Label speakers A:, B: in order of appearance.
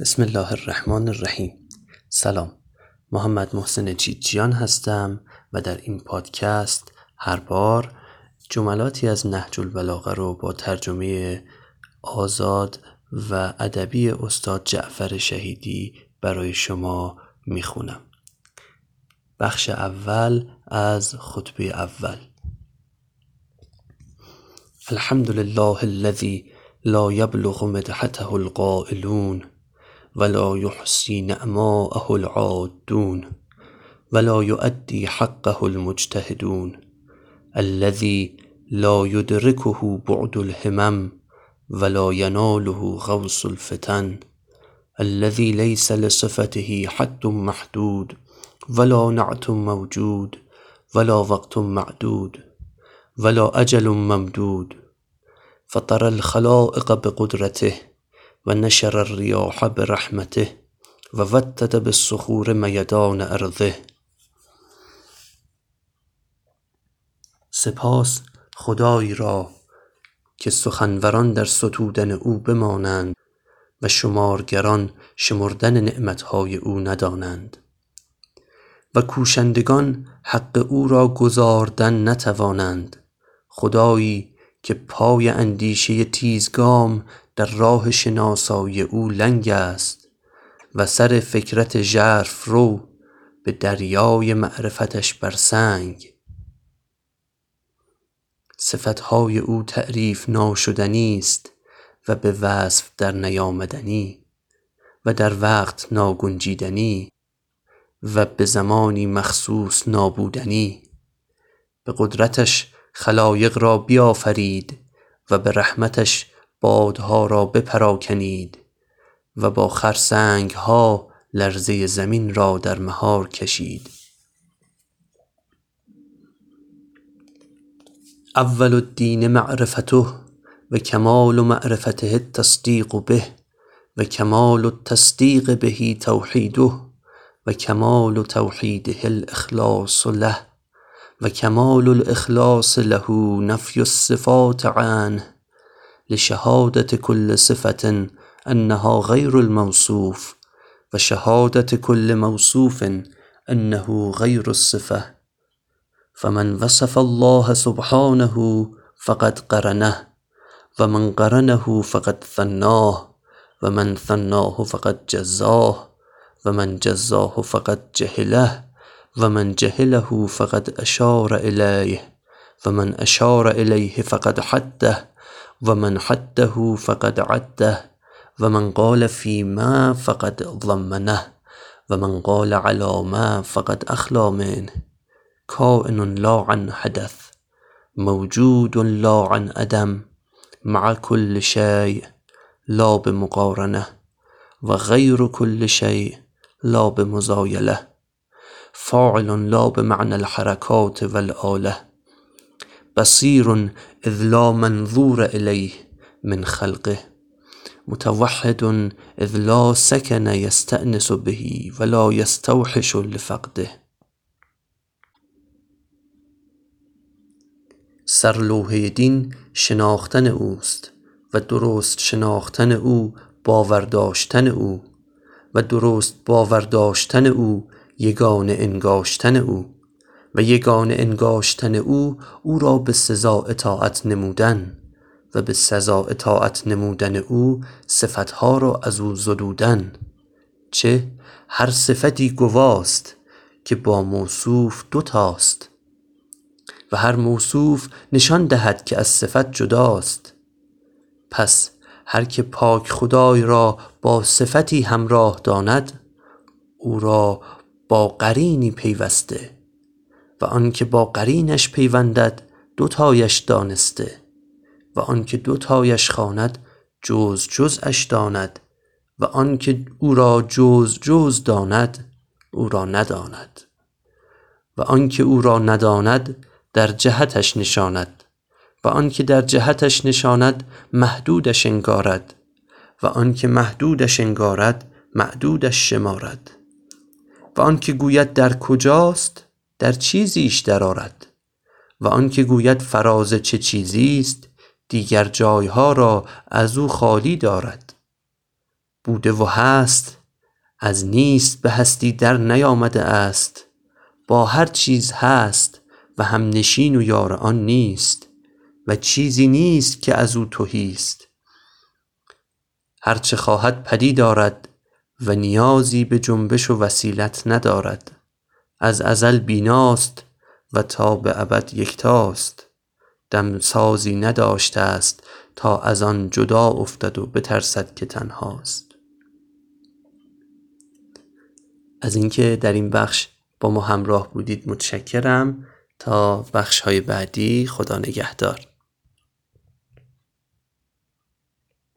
A: بسم الله الرحمن الرحیم سلام محمد محسن چیچیان هستم و در این پادکست هر بار جملاتی از نهج البلاغه رو با ترجمه آزاد و ادبی استاد جعفر شهیدی برای شما می‌خونم بخش اول از خطبه اول الحمد لله الذي لا يبلغ مدحته القائلون ولا يحصي نعماءه العادون ولا يؤدي حقه المجتهدون. الذي لا يدركه بعد الهمم ولا يناله غوص الفتن. الذي ليس لصفته حد محدود ولا نعت موجود ولا وقت معدود ولا أجل ممدود. فطر الخلائق بقدرته ونشر الرياح برحمته ووتد بالصخور میدان ارضه. سپاس خدایی را که سخنوران در ستودن او بمانند و شمارگران شمردن نعمتهای او ندانند. و کوشندگان حق او را گزاردن نتوانند. خدایی که پای اندیشه تیزگام در راه شناسایی او لنگ است و سر فکرت ژرف رو به دریای معرفتش بر سنگ. صفتهای او تعریف ناشدنی است و به وصف در نیامدنی و در وقت ناگنجیدنی و به زمانی مخصوص نابودنی. به قدرتش خلایق را بیافرید و به رحمتش بادها را بپراکنید و با خرسنگها لرزه زمین را در مهار کشید. اول الدین معرفته و کمال معرفته التصدیق به و کمال التصدیق به توحیده و کمال توحیده الاخلاص له و کمال الاخلاص له نفی الصفات عنه. لشهادة كل صفة أنها غير الموصوف و شهادة كل موصوف أنه غير الصفة. فمن وصف الله سبحانه فقد قرنه و من قرنه فقد ثناه و من ثناه فقد جزاه و من جزاه فقد جهله و من جهله فقد أشار إليه و من أشار إليه فقد حده. ومن حده فقد عده ومن قال في ما فقد ضمنه ومن قال على ما فقد أخلى منه. كائن لا عن حدث موجود لا عن أدم مع كل شيء لا بمقارنة وغير كل شيء لا بمزايلة. فاعل لا بمعنى الحركات والآلة. بصیر اذ لا منظور إلیه من خلقه متوحد اذ لا سکن یستأنس به و لا یستوحش لفقده. سرلوحه دین شناختن اوست و درست شناختن او باور داشتن او و درست باور داشتن او یگانه انگاشتن او. و یگانه انگاشتن او او را به سزا اطاعت نمودن و به سزا اطاعت نمودن او صفتها را از او زدودن چه هر صفتی گواست که با موصوف دوتاست و هر موصوف نشان دهد که از صفت جداست. پس هر که پاک خدای را با صفتی همراه داند او را با قرینی پیوسته. و آنکه با قرینش پیوندد دوتایش دانسته. و آنکه دوتایش خواند جزء جزءش داند. و آنکه او را جزء جزء داند او را نداند. و آنکه او را نداند در جهتش نشاند. و آنکه در جهتش نشاند محدودش انگارد. و آنکه محدودش انگارد معدودش شمارد. و آنکه گوید در کجاست؟ در چیزیش درآرد و آنکه گوید فراز چه چیزیست دیگر جایها را از او خالی دارد. بوده و هست از نیست به هستی در نیامده است. با هر چیز هست و هم نشین و یار آن نیست و چیزی نیست که از او تهیست. هر چه خواهد پدید آرد و نیازی به جنبش و وسیلت ندارد. از ازل بیناست و تا به ابد یکتاست. دمسازی نداشته است تا از آن جدا افتد و بترسد که تنهاست. از اینکه در این بخش با ما همراه بودید متشکرم. تا بخش های بعدی خدا نگهدار.